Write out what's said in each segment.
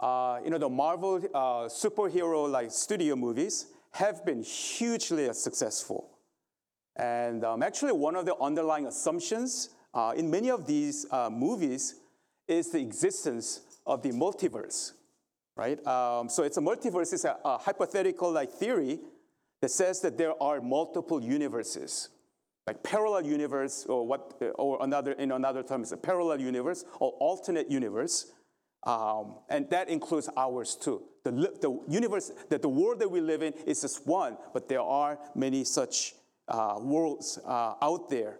uh, you know, the Marvel uh, superhero like studio movies have been hugely successful. And um, actually, one of the underlying assumptions uh, in many of these uh, movies is the existence of the multiverse, right? Um, so it's a multiverse is a, a hypothetical like theory that says that there are multiple universes, like parallel universe, or what, or another in another term is a parallel universe or alternate universe, um, and that includes ours too. The, the universe, that the world that we live in is just one, but there are many such uh, worlds uh, out there.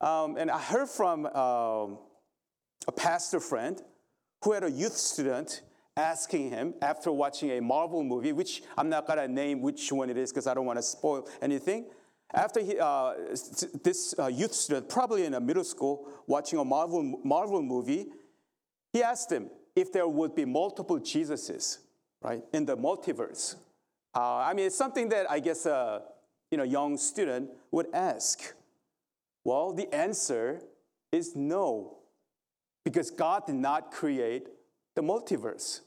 Um, and I heard from um, a pastor friend who had a youth student asking him after watching a Marvel movie, which I'm not gonna name which one it is because I don't want to spoil anything. After he, uh, this uh, youth student, probably in a middle school, watching a Marvel, Marvel movie, he asked him if there would be multiple Jesuses, right, in the multiverse. Uh, I mean, it's something that I guess a you know, young student would ask. Well, the answer is no, because God did not create the multiverse.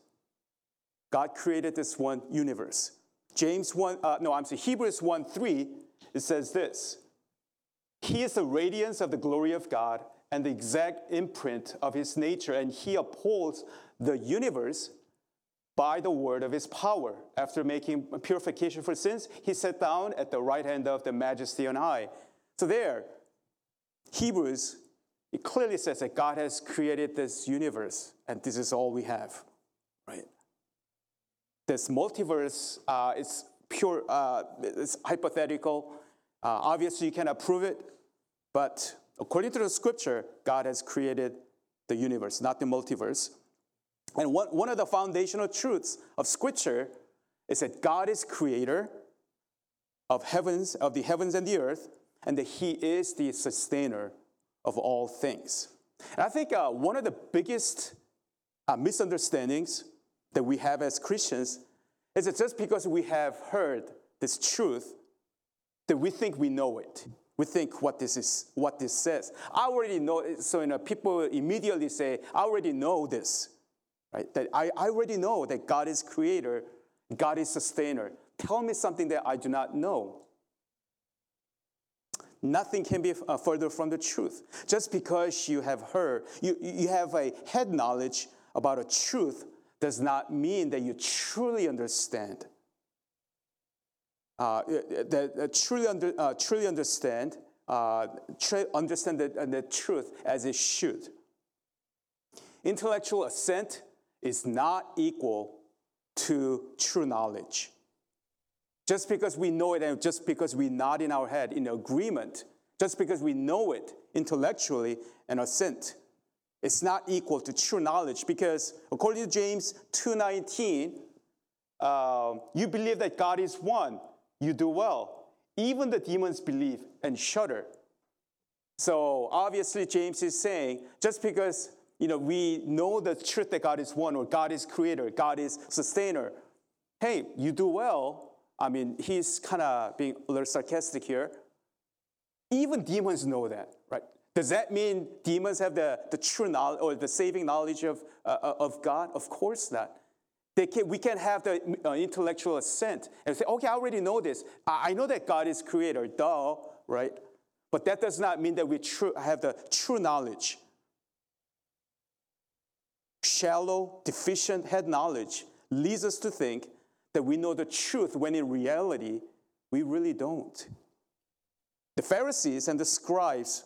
God created this one universe. James 1, uh, no, I'm sorry, Hebrews 1 3, it says this He is the radiance of the glory of God and the exact imprint of his nature, and he upholds the universe by the word of his power. After making purification for sins, he sat down at the right hand of the majesty on high. So, there, Hebrews, it clearly says that God has created this universe, and this is all we have, right? This multiverse uh, is pure, uh, it's hypothetical. Uh, obviously, you cannot prove it, but according to the scripture, God has created the universe, not the multiverse. And one, one of the foundational truths of scripture is that God is creator of heavens, of the heavens and the earth, and that he is the sustainer of all things. And I think uh, one of the biggest uh, misunderstandings that we have as Christians is that just because we have heard this truth, that we think we know it. We think what this is, what this says. I already know. So you know, people immediately say, "I already know this," right? That I, I already know that God is creator, God is sustainer. Tell me something that I do not know. Nothing can be uh, further from the truth. Just because you have heard, you, you have a head knowledge about a truth does not mean that you truly understand. Uh, that, that truly, under, uh, truly understand, uh, understand the, uh, the truth as it should. Intellectual assent is not equal to true knowledge. Just because we know it and just because we nod in our head in agreement, just because we know it intellectually and assent it's not equal to true knowledge because according to James 2.19, uh, you believe that God is one, you do well. Even the demons believe and shudder. So obviously James is saying just because you know we know the truth that God is one or God is creator, God is sustainer, hey, you do well. I mean, he's kind of being a little sarcastic here. Even demons know that, right? Does that mean demons have the, the true knowledge or the saving knowledge of, uh, uh of God? Of course not. They can, we can have the uh, intellectual assent and say, okay, I already know this. I, I know that God is creator, duh, right? But that does not mean that we have the true knowledge. Shallow, deficient head knowledge leads us to think that we know the truth when in reality, we really don't. The Pharisees and the scribes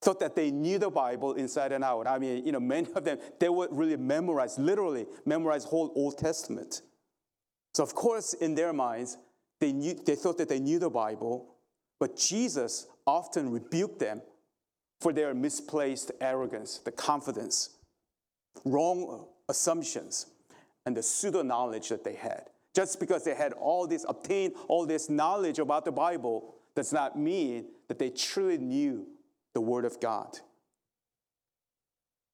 thought that they knew the Bible inside and out. I mean, you know, many of them, they would really memorize, literally memorize whole Old Testament. So of course, in their minds, they, knew, they thought that they knew the Bible, but Jesus often rebuked them for their misplaced arrogance, the confidence, wrong assumptions, and the pseudo knowledge that they had. Just because they had all this, obtained all this knowledge about the Bible, does not mean that they truly knew the Word of God.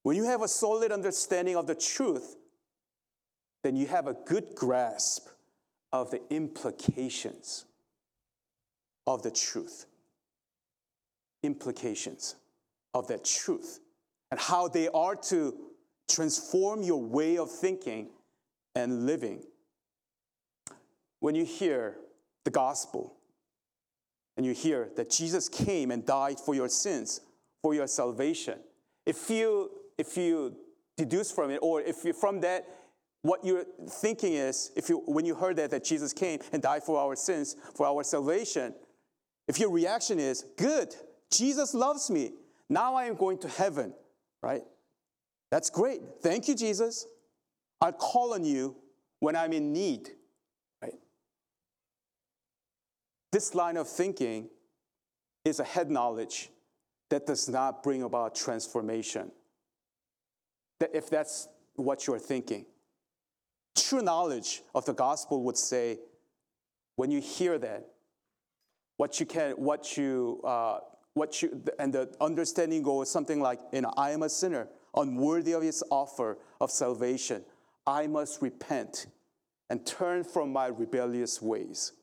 When you have a solid understanding of the truth, then you have a good grasp of the implications of the truth. Implications of that truth and how they are to transform your way of thinking and living. When you hear the gospel and you hear that Jesus came and died for your sins, for your salvation, if you, if you deduce from it, or if you from that, what you're thinking is, if you, when you heard that, that Jesus came and died for our sins, for our salvation, if your reaction is, good, Jesus loves me, now I am going to heaven, right? That's great. Thank you, Jesus. I'll call on you when I'm in need, right? This line of thinking is a head knowledge that does not bring about transformation. That if that's what you're thinking. True knowledge of the gospel would say, when you hear that, what you can, what you, uh, what you, and the understanding goes something like, you know, I am a sinner, unworthy of his offer of salvation. I must repent and turn from my rebellious ways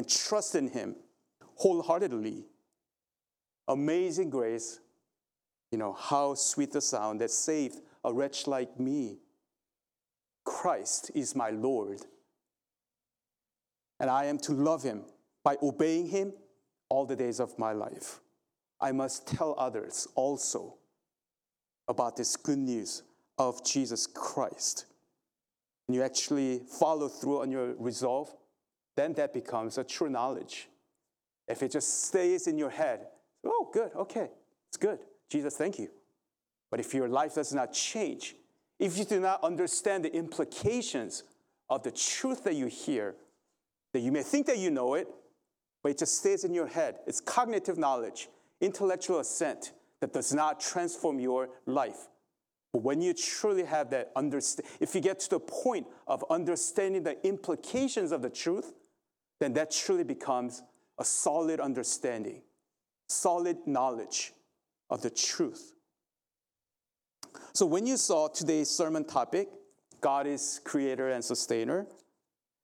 and trust in him wholeheartedly. Amazing grace, you know, how sweet the sound that saved a wretch like me. Christ is my Lord. And I am to love him by obeying him all the days of my life. I must tell others also about this good news of Jesus Christ. And you actually follow through on your resolve, then that becomes a true knowledge. If it just stays in your head, oh, good, okay, it's good. Jesus, thank you. But if your life does not change, if you do not understand the implications of the truth that you hear, that you may think that you know it, but it just stays in your head. It's cognitive knowledge, intellectual assent that does not transform your life. But when you truly have that understand, if you get to the point of understanding the implications of the truth, then that truly becomes a solid understanding, solid knowledge of the truth. So when you saw today's sermon topic, God is creator and sustainer,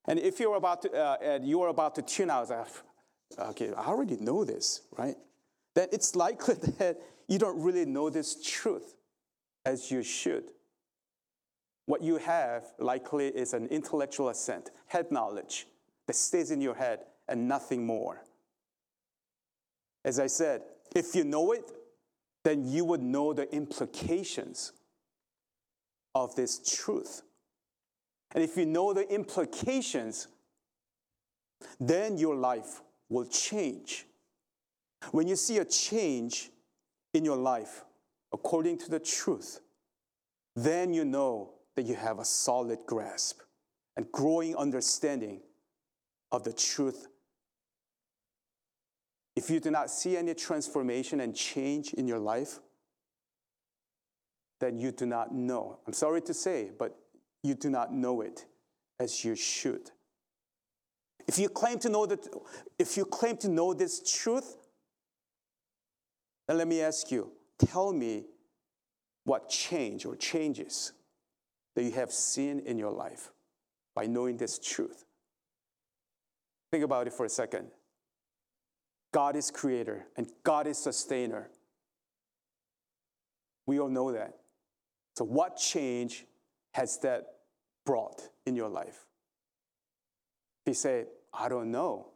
and if you're about to, uh, you're about to tune out, okay, I already know this, right? Then it's likely that you don't really know this truth as you should. What you have likely is an intellectual assent, head knowledge that stays in your head and nothing more. As I said, if you know it, then you would know the implications of this truth. And if you know the implications, then your life will change. When you see a change in your life according to the truth, then you know that you have a solid grasp and growing understanding of the truth. If you do not see any transformation and change in your life, then you do not know. I'm sorry to say, but you do not know it as you should. If you claim to know that, if you claim to know this truth, then let me ask you, tell me what change or changes that you have seen in your life by knowing this truth. Think about it for a second. God is creator and God is sustainer. We all know that. So, what change has that brought in your life? If you say, I don't know,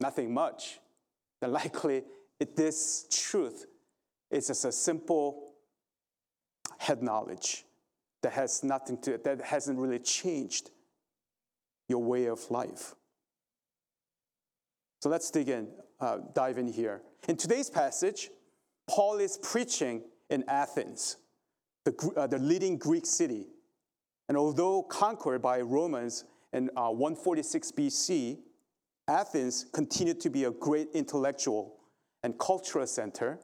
nothing much, then likely it, this truth is just a simple head knowledge that has nothing to that hasn't really changed your way of life. So let's dig in, uh, dive in here. In today's passage, Paul is preaching in Athens the, uh, the leading Greek city. And although conquered by Romans in uh, 146 BC, Athens continued to be a great intellectual and cultural center.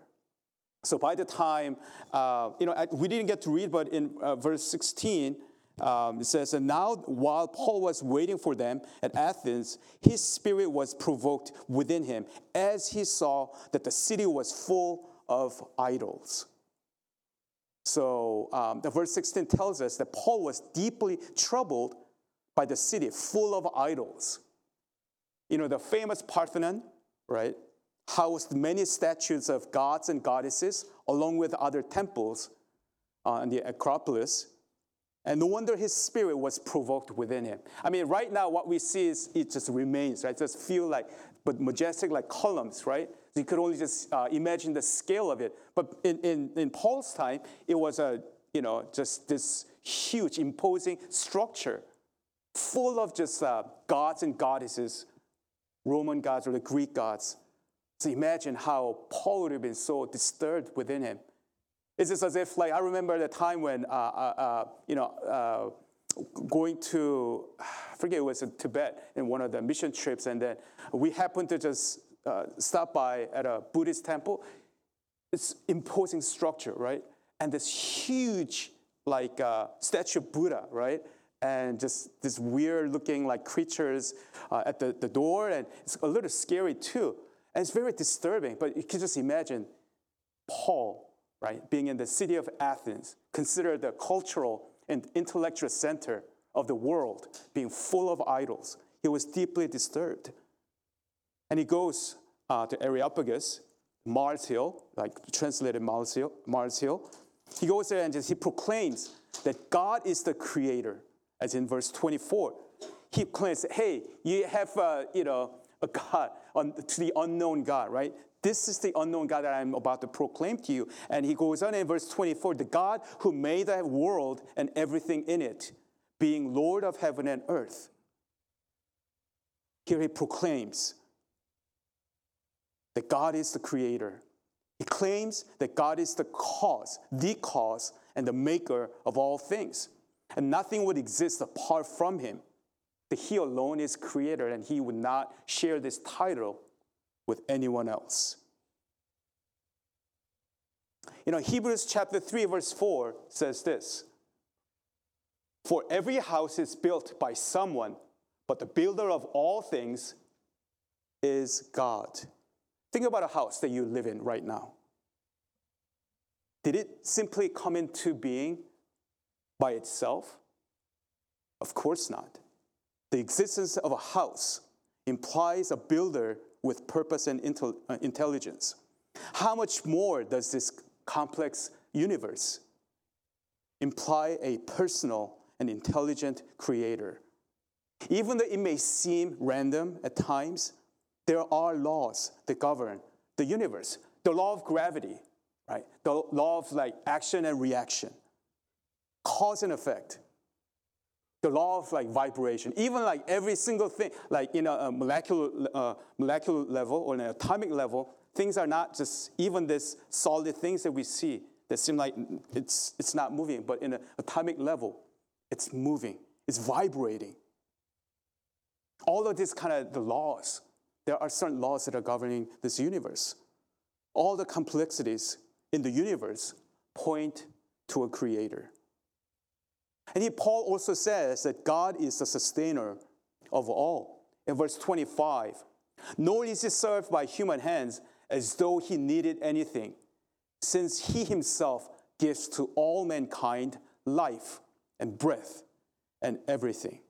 So by the time, uh, you know, we didn't get to read, but in uh, verse 16, um, it says, And now while Paul was waiting for them at Athens, his spirit was provoked within him as he saw that the city was full of idols. So um, the verse 16 tells us that Paul was deeply troubled by the city full of idols. You know, the famous Parthenon, right, housed many statues of gods and goddesses along with other temples. uh, on the Acropolis. And no wonder his spirit was provoked within him. I mean, right now, what we see is it just remains, right? Just feel like, but majestic like columns, right? You could only just uh, imagine the scale of it. But in, in, in Paul's time, it was a, you know, just this huge, imposing structure full of just uh, gods and goddesses, Roman gods or the Greek gods. So imagine how Paul would have been so disturbed within him. It's just as if, like, I remember the time when, uh, uh, uh you know, uh, going to, I forget it was in Tibet in one of the mission trips, and then we happened to just uh, stop by at a Buddhist temple. It's imposing structure, right? And this huge, like, uh, statue of Buddha, right? And just this weird looking like creatures at the, the door, and it's a little scary too. And it's very disturbing, but you can just imagine Paul right? Being in the city of Athens, considered the cultural and intellectual center of the world, being full of idols, he was deeply disturbed. And he goes uh, to Areopagus, Mars Hill, like translated Mars Hill, Mars Hill. He goes there and just, he proclaims that God is the creator, as in verse 24. He claims, hey, you have, uh, you know, a God, to the unknown God, right? This is the unknown God that I'm about to proclaim to you. And he goes on in verse 24 the God who made the world and everything in it, being Lord of heaven and earth. Here he proclaims that God is the creator. He claims that God is the cause, the cause, and the maker of all things. And nothing would exist apart from him. That he alone is creator and he would not share this title with anyone else. You know, Hebrews chapter 3, verse 4 says this For every house is built by someone, but the builder of all things is God. Think about a house that you live in right now. Did it simply come into being by itself? Of course not. The existence of a house implies a builder with purpose and uh, intelligence. How much more does this complex universe imply a personal and intelligent creator? Even though it may seem random at times, there are laws that govern the universe. The law of gravity, right? The law of like action and reaction, cause and effect, the law of like vibration, even like every single thing, like in a, molecular, uh, molecular level or an atomic level, things are not just even this solid things that we see that seem like it's, it's not moving, but in an atomic level, it's moving, it's vibrating. All of these kind of the laws, there are certain laws that are governing this universe. All the complexities in the universe point to a creator. And here Paul also says that God is the sustainer of all. In verse 25, nor is he served by human hands as though he needed anything, since he himself gives to all mankind life and breath and everything.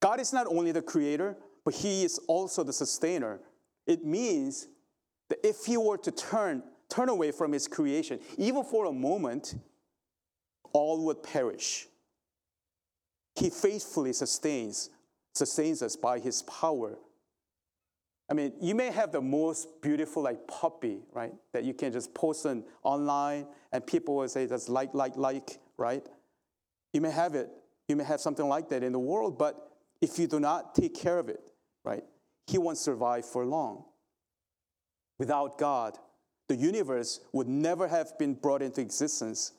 God is not only the creator, but he is also the sustainer. It means that if he were to turn, turn away from his creation, even for a moment, all would perish. He faithfully sustains, sustains us by his power. I mean, you may have the most beautiful like puppy, right? That you can just post on online and people will say that's like, like, like, right? You may have it. You may have something like that in the world, but if you do not take care of it, right, he won't survive for long. Without God, the universe would never have been brought into existence.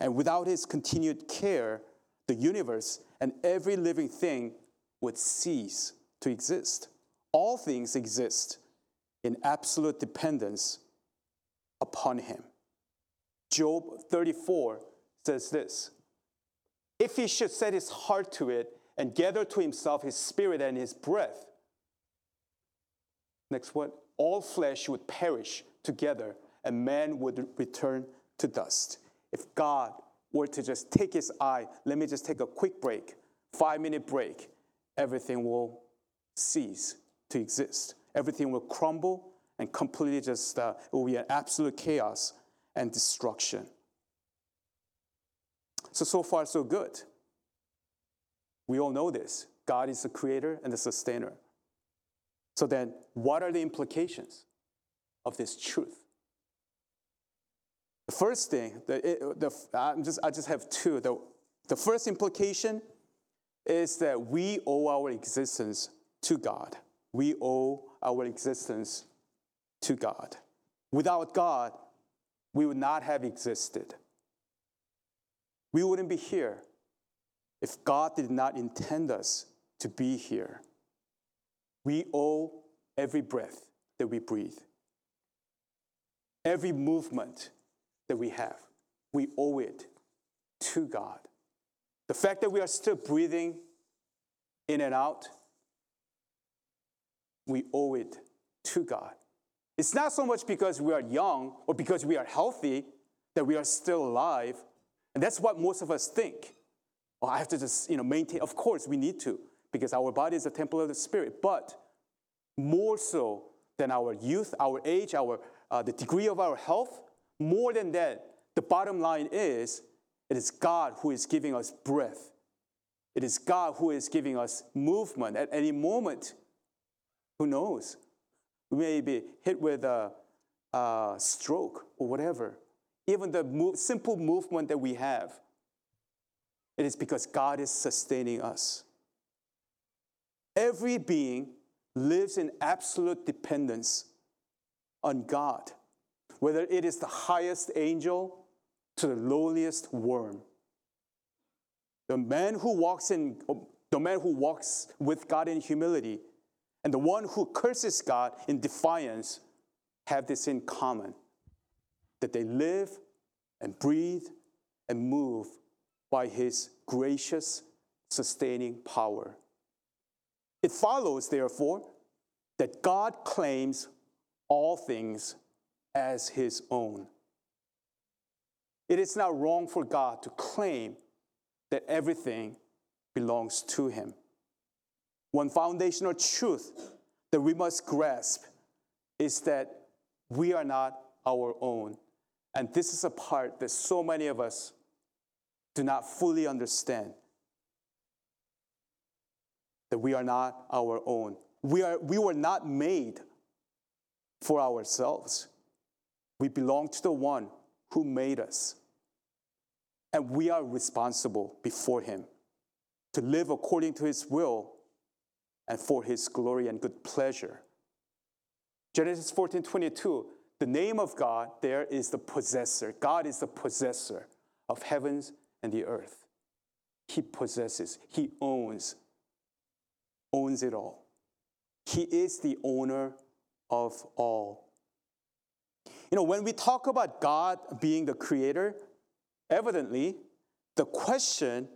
And without his continued care, the universe and every living thing would cease to exist. All things exist in absolute dependence upon him. Job 34 says this If he should set his heart to it and gather to himself his spirit and his breath, next what? All flesh would perish together and man would return to dust. If God were to just take his eye, let me just take a quick break, five minute break, everything will cease to exist. Everything will crumble and completely just, uh, it will be an absolute chaos and destruction. So, so far, so good. We all know this. God is the creator and the sustainer. So then, what are the implications of this truth? First thing, the, the, I'm just, I just have two. The, the first implication is that we owe our existence to God. We owe our existence to God. Without God, we would not have existed. We wouldn't be here if God did not intend us to be here. We owe every breath that we breathe, every movement that we have. We owe it to God. The fact that we are still breathing in and out, we owe it to God. It's not so much because we are young or because we are healthy that we are still alive. And that's what most of us think. Oh, I have to just, you know, maintain. Of course, we need to because our body is a temple of the Spirit. But more so than our youth, our age, our, uh, the degree of our health, more than that, the bottom line is it is God who is giving us breath. It is God who is giving us movement at any moment. Who knows? We may be hit with a, a stroke or whatever. Even the simple movement that we have, it is because God is sustaining us. Every being lives in absolute dependence on God, whether it is the highest angel to the lowliest worm. The man who walks in the man who walks with God in humility and the one who curses God in defiance have this in common that they live and breathe and move by his gracious sustaining power. It follows, therefore, that God claims all things as his own. It is not wrong for God to claim that everything belongs to him. One foundational truth that we must grasp is that we are not our own. And this is a part that so many of us do not fully understand that we are not our own. We, are, we were not made for ourselves. We belong to the one who made us. And we are responsible before him to live according to his will and for his glory and good pleasure. Genesis 14 22, the name of God there is the possessor. God is the possessor of heavens and the earth. He possesses, he owns owns it all. He is the owner of all. You know, when we talk about God being the creator, evidently, the question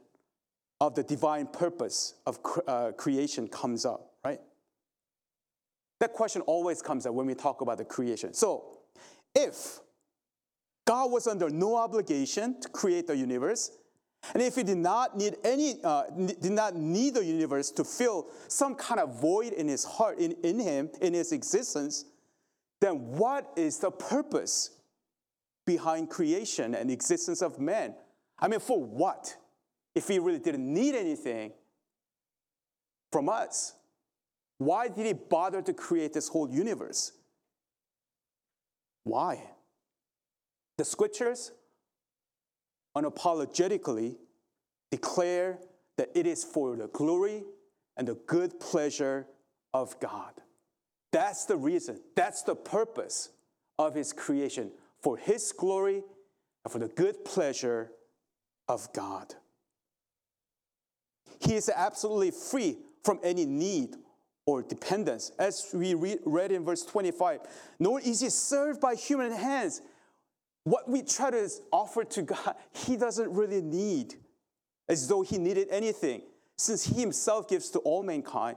of the divine purpose of uh, creation comes up, right? That question always comes up when we talk about the creation. So, if God was under no obligation to create the universe, and if he did not need any, uh, did not need the universe to fill some kind of void in his heart, in, in him, in his existence, then what is the purpose behind creation and existence of man? I mean, for what? If he really didn't need anything from us, why did he bother to create this whole universe? Why? The scriptures unapologetically declare that it is for the glory and the good pleasure of God. That's the reason, that's the purpose of His creation, for His glory and for the good pleasure of God. He is absolutely free from any need or dependence. As we read in verse 25, nor is he served by human hands what we try to offer to God, He doesn't really need, as though He needed anything, since He Himself gives to all mankind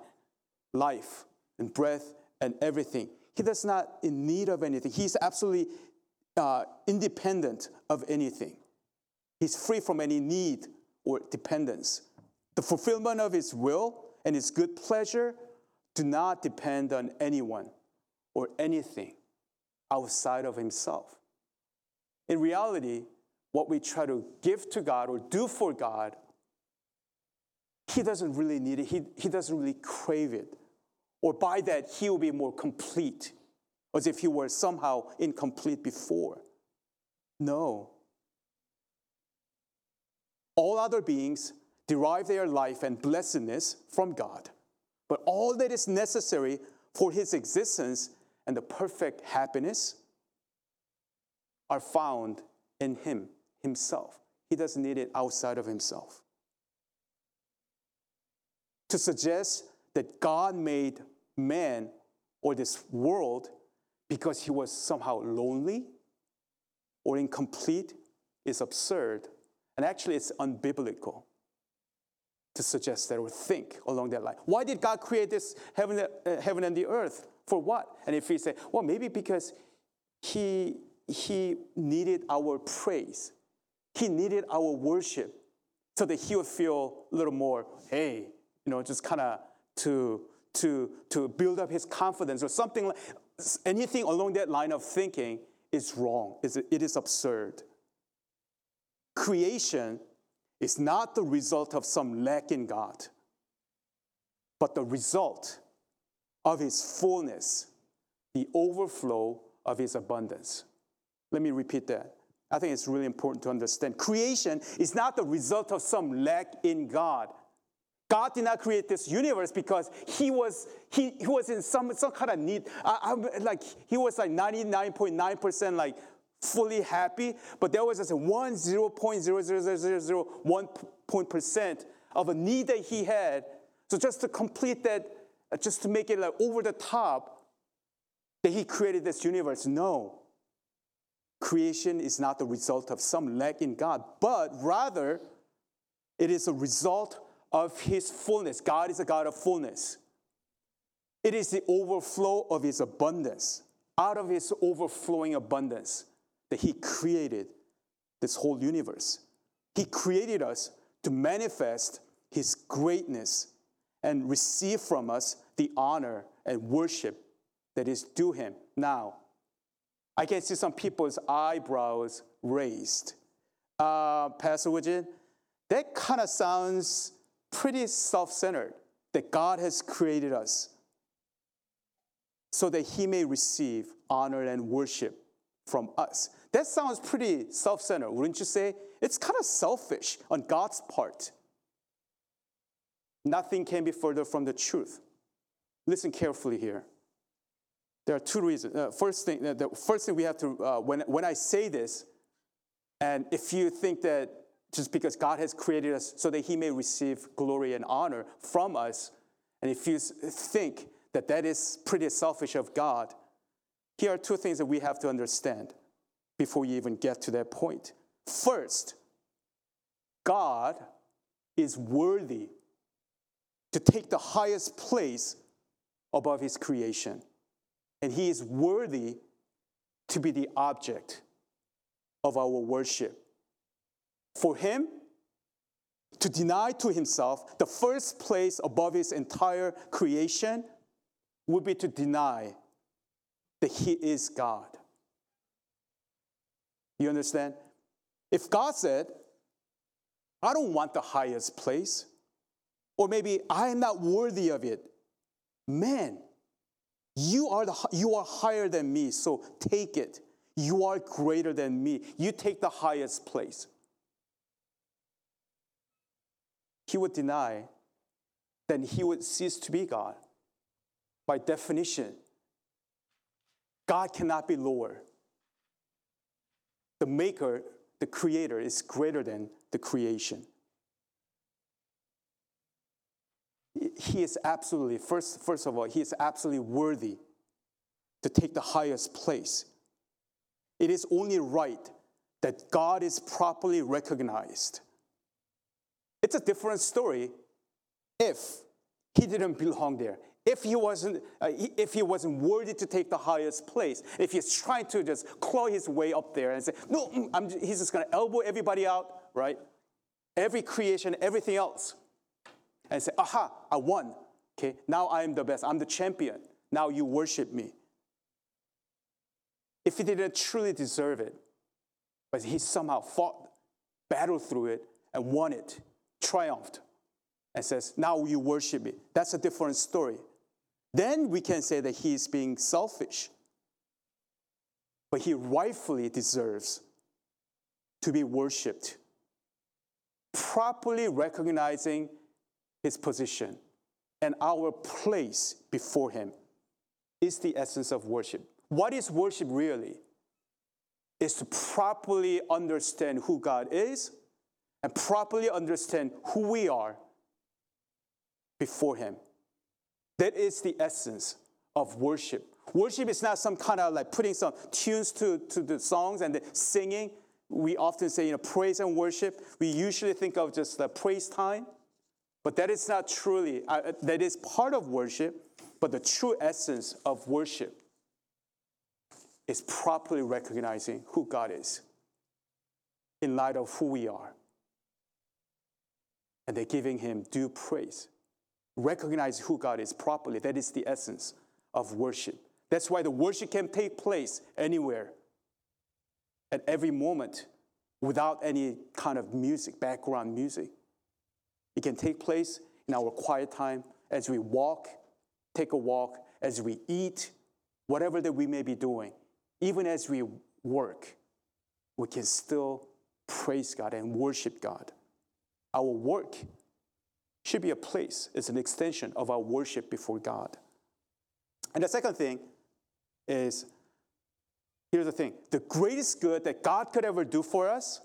life and breath and everything. He does not in need of anything. He's absolutely uh, independent of anything. He's free from any need or dependence. The fulfillment of His will and His good pleasure do not depend on anyone or anything outside of Himself. In reality, what we try to give to God or do for God, he doesn't really need it. He, he doesn't really crave it. Or by that, he will be more complete, as if he were somehow incomplete before. No. All other beings derive their life and blessedness from God. But all that is necessary for his existence and the perfect happiness are found in him himself. He doesn't need it outside of himself. To suggest that God made man or this world because he was somehow lonely or incomplete is absurd. And actually, it's unbiblical to suggest that or think along that line. Why did God create this heaven, uh, heaven and the earth? For what? And if we say, well, maybe because he, he needed our praise, he needed our worship so that he would feel a little more, hey, you know, just kind of to, to, to build up his confidence or something like anything along that line of thinking is wrong. It is absurd. Creation is not the result of some lack in God, but the result of His fullness, the overflow of His abundance. Let me repeat that. I think it's really important to understand. Creation is not the result of some lack in God. God did not create this universe because he was he, he was in some some kind of need. I, I, like he was like 99.9% like fully happy, but there was just a one zero point zero zero zero zero zero one point percent of a need that he had. So just to complete that, uh, just to make it like over the top, that he created this universe. No. Creation is not the result of some lack in God, but rather it is a result of his fullness. God is a God of fullness. It is the overflow of his abundance. Out of his overflowing abundance, that He created this whole universe. He created us to manifest His greatness and receive from us the honor and worship that is due Him. Now, I can see some people's eyebrows raised. Uh, Pastor Woodin, that kind of sounds pretty self centered that God has created us so that He may receive honor and worship from us. That sounds pretty self centered, wouldn't you say? It's kind of selfish on God's part. Nothing can be further from the truth. Listen carefully here. There are two reasons. Uh, first thing, uh, the first thing we have to, uh, when, when I say this, and if you think that just because God has created us so that He may receive glory and honor from us, and if you think that that is pretty selfish of God, here are two things that we have to understand before you even get to that point. First, God is worthy to take the highest place above his creation. And he is worthy to be the object of our worship. For him, to deny to himself the first place above his entire creation would be to deny that He is God. You understand? If God said, I don't want the highest place, or maybe I am not worthy of it, man, you are, the, you are higher than me, so take it. You are greater than me. You take the highest place. He would deny, then he would cease to be God. By definition, God cannot be lower. The maker, the creator, is greater than the creation. He is absolutely, first, first of all, he is absolutely worthy to take the highest place. It is only right that God is properly recognized. It's a different story if he didn't belong there if he wasn't, uh, if he wasn't worthy to take the highest place, if he's trying to just claw his way up there and say, no, mm, I'm, he's just going to elbow everybody out, right? Every creation, everything else, and say, aha, I won. Okay, now I am the best. I'm the champion. Now you worship me. If he didn't truly deserve it, But he somehow fought, battled through it, and won it, triumphed, and says, Now you worship me. That's a different story. Then we can say that he's being selfish. But he rightfully deserves to be worshiped, properly recognizing his position and our place before him is the essence of worship. What is worship really? Is to properly understand who God is and properly understand who we are before Him. That is the essence of worship. Worship is not some kind of like putting some tunes to, to the songs and the singing. We often say, you know, praise and worship. We usually think of just the praise time, but that is not truly, uh, that is part of worship, but the true essence of worship is properly recognizing who God is in light of who we are. And they're giving him due praise. Recognize who God is properly. That is the essence of worship. That's why the worship can take place anywhere, at every moment, without any kind of music, background music. It can take place in our quiet time as we walk, take a walk, as we eat, whatever that we may be doing even as we work, we can still praise God and worship God. Our work should be a place, it's an extension of our worship before God. And the second thing is here's the thing the greatest good that God could ever do for us,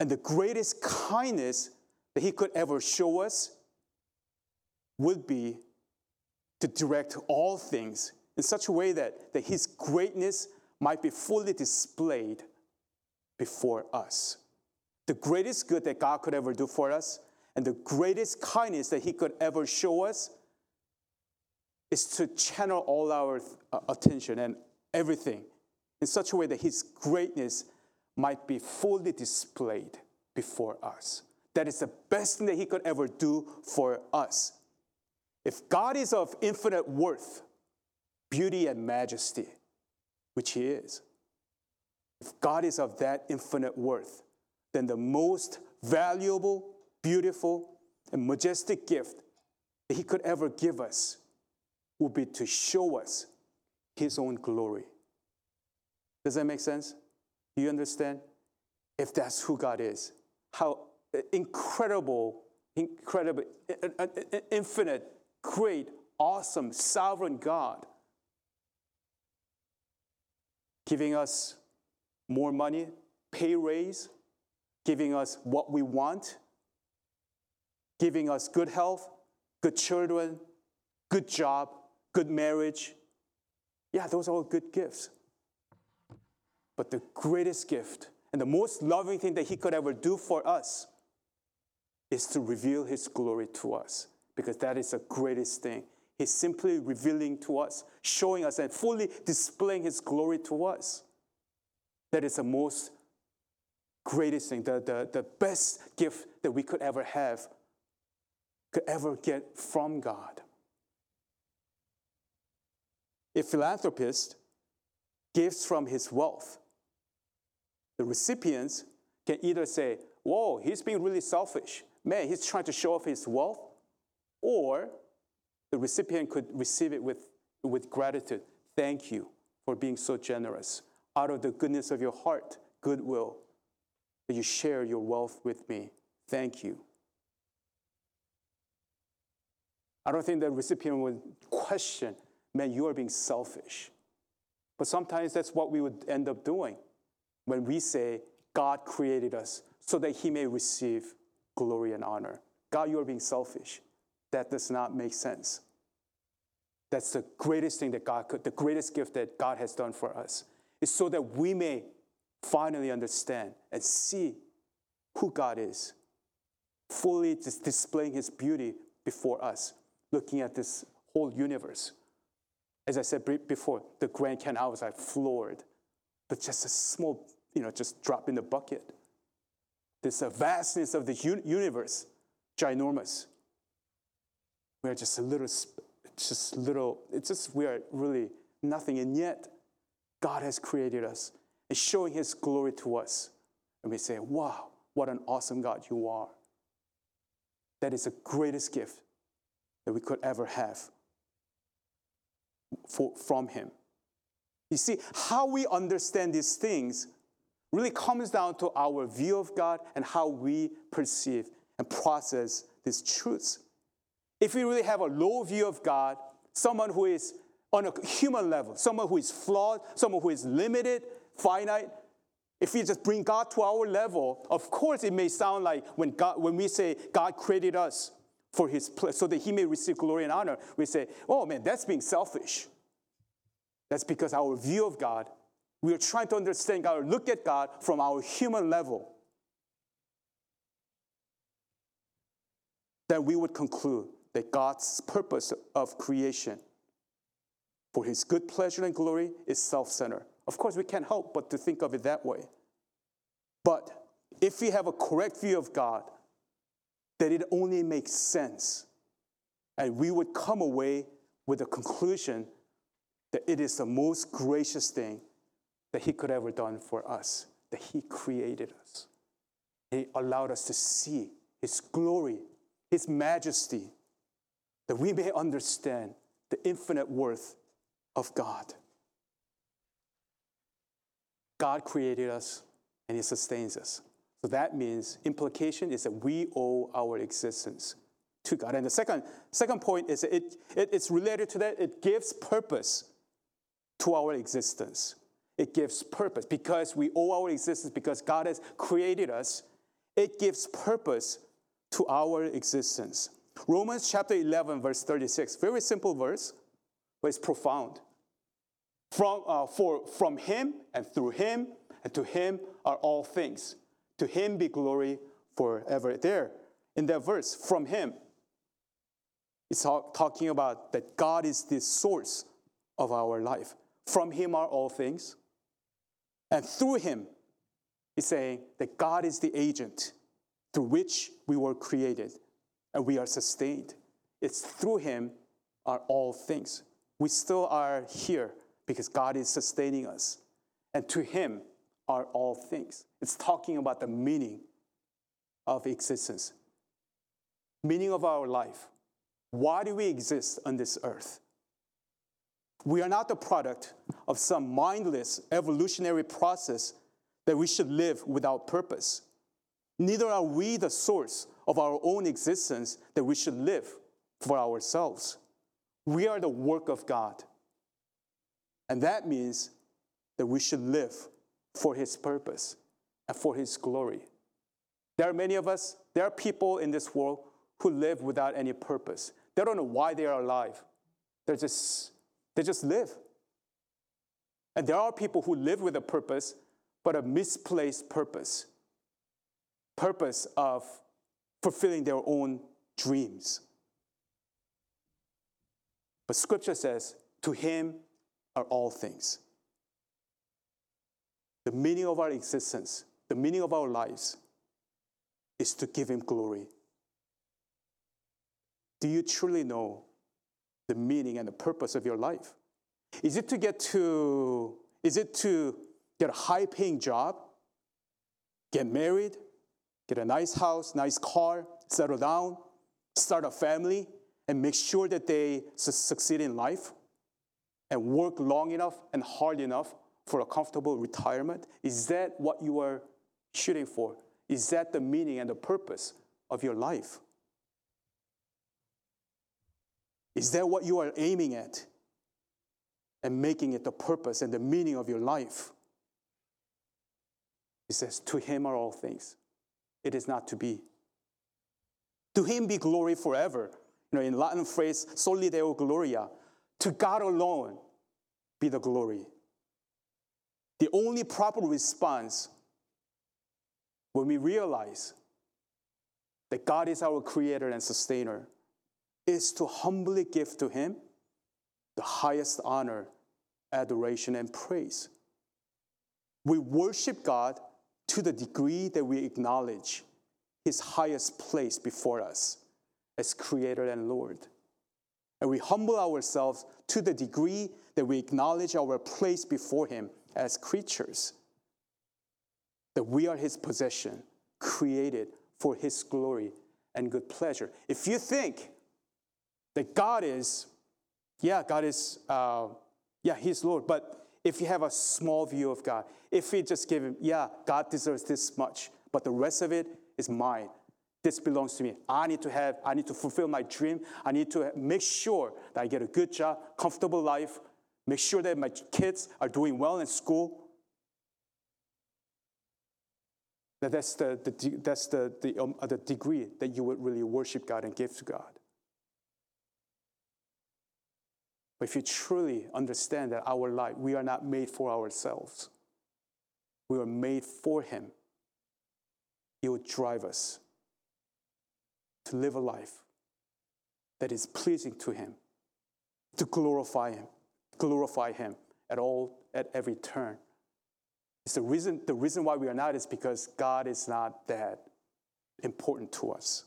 and the greatest kindness that He could ever show us, would be to direct all things in such a way that, that his greatness might be fully displayed before us. The greatest good that God could ever do for us and the greatest kindness that he could ever show us is to channel all our uh, attention and everything in such a way that his greatness might be fully displayed before us. That is the best thing that he could ever do for us. If God is of infinite worth, beauty and majesty, which He is. If God is of that infinite worth, then the most valuable, beautiful, and majestic gift that He could ever give us would be to show us His own glory. Does that make sense? Do you understand? If that's who God is, how incredible, incredible, infinite, great, awesome, sovereign God giving us more money, pay raise, giving us what we want, giving us good health, good children, good job, good marriage. Yeah, those are all good gifts. But the greatest gift and the most loving thing that He could ever do for us is to reveal His glory to us, because that is the greatest thing. He's simply revealing to us, showing us, and fully displaying His glory to us. That is the most greatest thing, the, the, the best gift that we could ever have, could ever get from God. A philanthropist gives from his wealth. The recipients can either say, Whoa, he's being really selfish. Man, he's trying to show off his wealth. Or the recipient could receive it with, with gratitude. Thank you for being so generous. Out of the goodness of your heart, goodwill, that you share your wealth with me. Thank you. I don't think the recipient would question, man, you are being selfish. But sometimes that's what we would end up doing when we say, God created us so that he may receive glory and honor. God, you are being selfish that does not make sense. That's the greatest thing that God could, the greatest gift that God has done for us, is so that we may finally understand and see who God is, fully just displaying His beauty before us, looking at this whole universe. As I said before, the Grand Canyon, I was like floored, but just a small, you know, just drop in the bucket. This vastness of the universe, ginormous. We're just a little, just little, it's just, we are really nothing. And yet, God has created us and showing his glory to us. And we say, wow, what an awesome God you are. That is the greatest gift that we could ever have for, from him. You see, how we understand these things really comes down to our view of God and how we perceive and process these truths. If we really have a low view of God, someone who is on a human level, someone who is flawed, someone who is limited, finite, if we just bring God to our level, of course it may sound like when, God, when we say God created us for his so that he may receive glory and honor, we say, oh man, that's being selfish. That's because our view of God, we are trying to understand God, or look at God from our human level. Then we would conclude that God's purpose of creation for his good pleasure and glory is self centered. Of course, we can't help but to think of it that way. But if we have a correct view of God, that it only makes sense, and we would come away with a conclusion that it is the most gracious thing that He could ever done for us, that He created us. He allowed us to see His glory, His majesty, that we may understand the infinite worth of God. God created us and He sustains us. So that means implication is that we owe our existence to God. And the second, second point is it, it, it's related to that. It gives purpose to our existence. It gives purpose because we owe our existence because God has created us. It gives purpose to our existence. Romans chapter 11, verse 36, very simple verse, but it's profound. From, uh, for, from him and through him and to him are all things. To him be glory forever. There, in that verse, from him, it's talking about that God is the source of our life. From him are all things. And through him, he's saying that God is the agent through which we were created and we are sustained. It's through him are all things. We still are here because God is sustaining us. And to him are all things. It's talking about the meaning of existence, meaning of our life. Why do we exist on this earth? We are not the product of some mindless evolutionary process that we should live without purpose. Neither are we the source of our own existence that we should live for ourselves. We are the work of God. And that means that we should live for His purpose and for His glory. There are many of us, there are people in this world who live without any purpose. They don't know why they are alive. They're just they just live. And there are people who live with a purpose, but a misplaced purpose purpose of fulfilling their own dreams. But scripture says, To him are all things. The meaning of our existence, the meaning of our lives, is to give him glory. Do you truly know the meaning and the purpose of your life? Is it to get to, is it to get a high paying job, get married, get a nice house, nice car, settle down, start a family, and make sure that they su- succeed in life and work long enough and hard enough for a comfortable retirement? Is that what you are shooting for? Is that the meaning and the purpose of your life? Is that what you are aiming at and making it the purpose and the meaning of your life? He says, To him are all things. It is not to be. To him be glory forever. You know, in Latin phrase, soli deo gloria. To God alone be the glory. The only proper response when we realize that God is our creator and sustainer is to humbly give to Him the highest honor, adoration, and praise. We worship God to the degree that we acknowledge His highest place before us as Creator and Lord. And we humble ourselves to the degree that we acknowledge our place before Him as creatures. that we are his possession, created for his glory and good pleasure. If you think that God is, yeah, God is, uh, yeah, he's Lord, but if you have a small view of God, if we just give him, yeah, God deserves this much, but the rest of it is mine. This belongs to me. I need to have, I need to fulfill my dream. I need to make sure that I get a good job, comfortable life, make sure that my kids are doing well in school. That that's the, the, that's the, the, um, the degree that you would really worship God and give to God. But if you truly understand that our life, we are not made for ourselves, we are made for Him, He will drive us to live a life that is pleasing to Him, to glorify Him, glorify Him at all, at every turn. It's the reason, the reason why we are not is because God is not that important to us.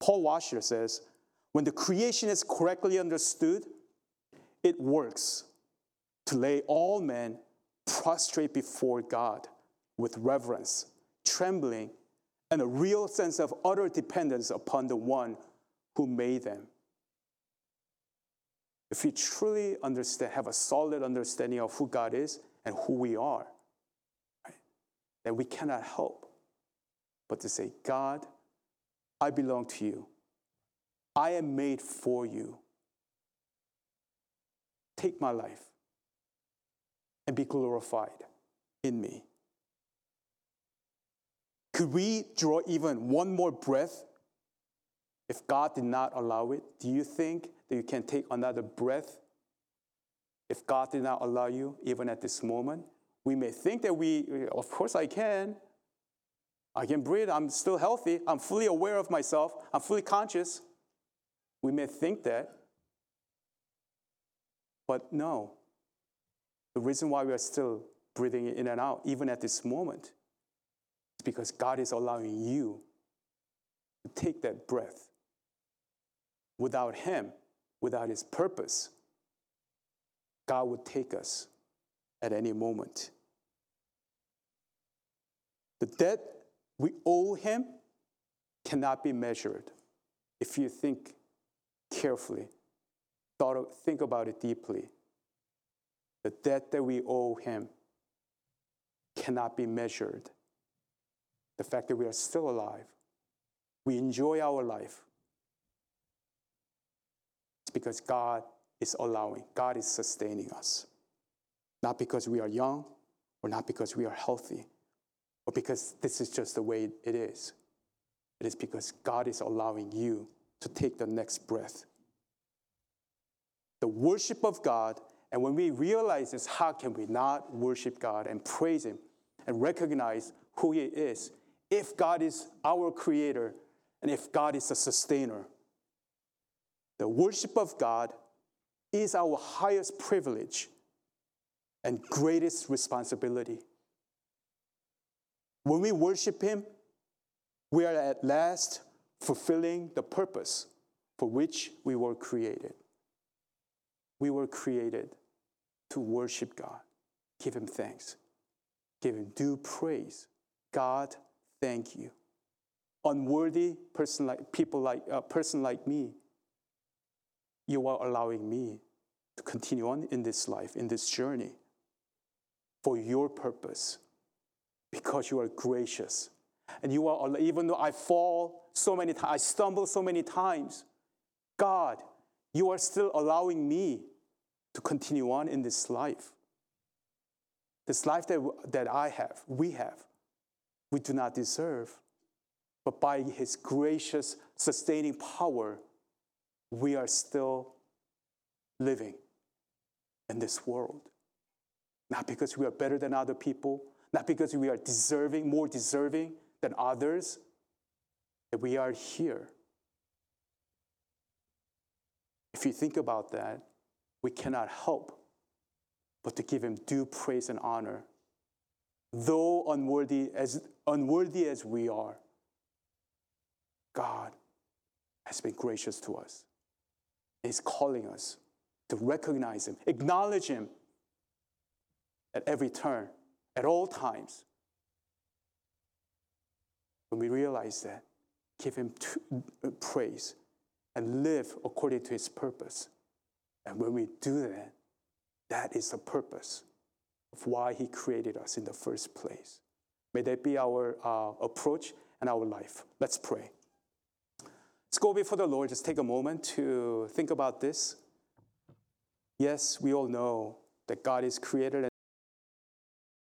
Paul Washer says, when the creation is correctly understood, it works to lay all men prostrate before God with reverence, trembling, and a real sense of utter dependence upon the one who made them. If we truly understand, have a solid understanding of who God is and who we are, right, then we cannot help but to say, God, I belong to you. I am made for you. Take my life and be glorified in me. Could we draw even one more breath if God did not allow it? Do you think that you can take another breath if God did not allow you, even at this moment? We may think that we, of course, I can. I can breathe. I'm still healthy. I'm fully aware of myself. I'm fully conscious. We may think that. But no. The reason why we are still breathing in and out, even at this moment, it's because God is allowing you to take that breath. Without Him, without His purpose, God would take us at any moment. The debt we owe Him cannot be measured if you think carefully, thought, think about it deeply. The debt that we owe Him cannot be measured the fact that we are still alive, we enjoy our life. It's because God is allowing, God is sustaining us. Not because we are young or not because we are healthy or because this is just the way it is. It is because God is allowing you to take the next breath. The worship of God, and when we realize this, how can we not worship God and praise Him and recognize who He is if God is our creator and if God is a sustainer. The worship of God is our highest privilege and greatest responsibility. When we worship Him, we are at last fulfilling the purpose for which we were created. We were created to worship God, give Him thanks, give Him due praise. God thank you. Unworthy person like people like a person like me, you are allowing me to continue on in this life, in this journey, for your purpose, because you are gracious. And you are, even though I fall so many times, I stumble so many times, God, you are still allowing me to continue on in this life. This life that, that I have, we have we do not deserve. But by His gracious, sustaining power, we are still living in this world. Not because we are better than other people, not because we are deserving, more deserving than others, that we are here. If you think about that, we cannot help but to give Him due praise and honor though unworthy as unworthy as we are, God has been gracious to us. He's calling us to recognize Him, acknowledge Him at every turn, at all times, When we realize that, give Him uh, praise and live according to His purpose. And when we do that, that is the purpose of why He created us in the first place. May that be our uh, approach and our life. Let's pray. Let's go before the Lord. Just take a moment to think about this. Yes, we all know that God is creator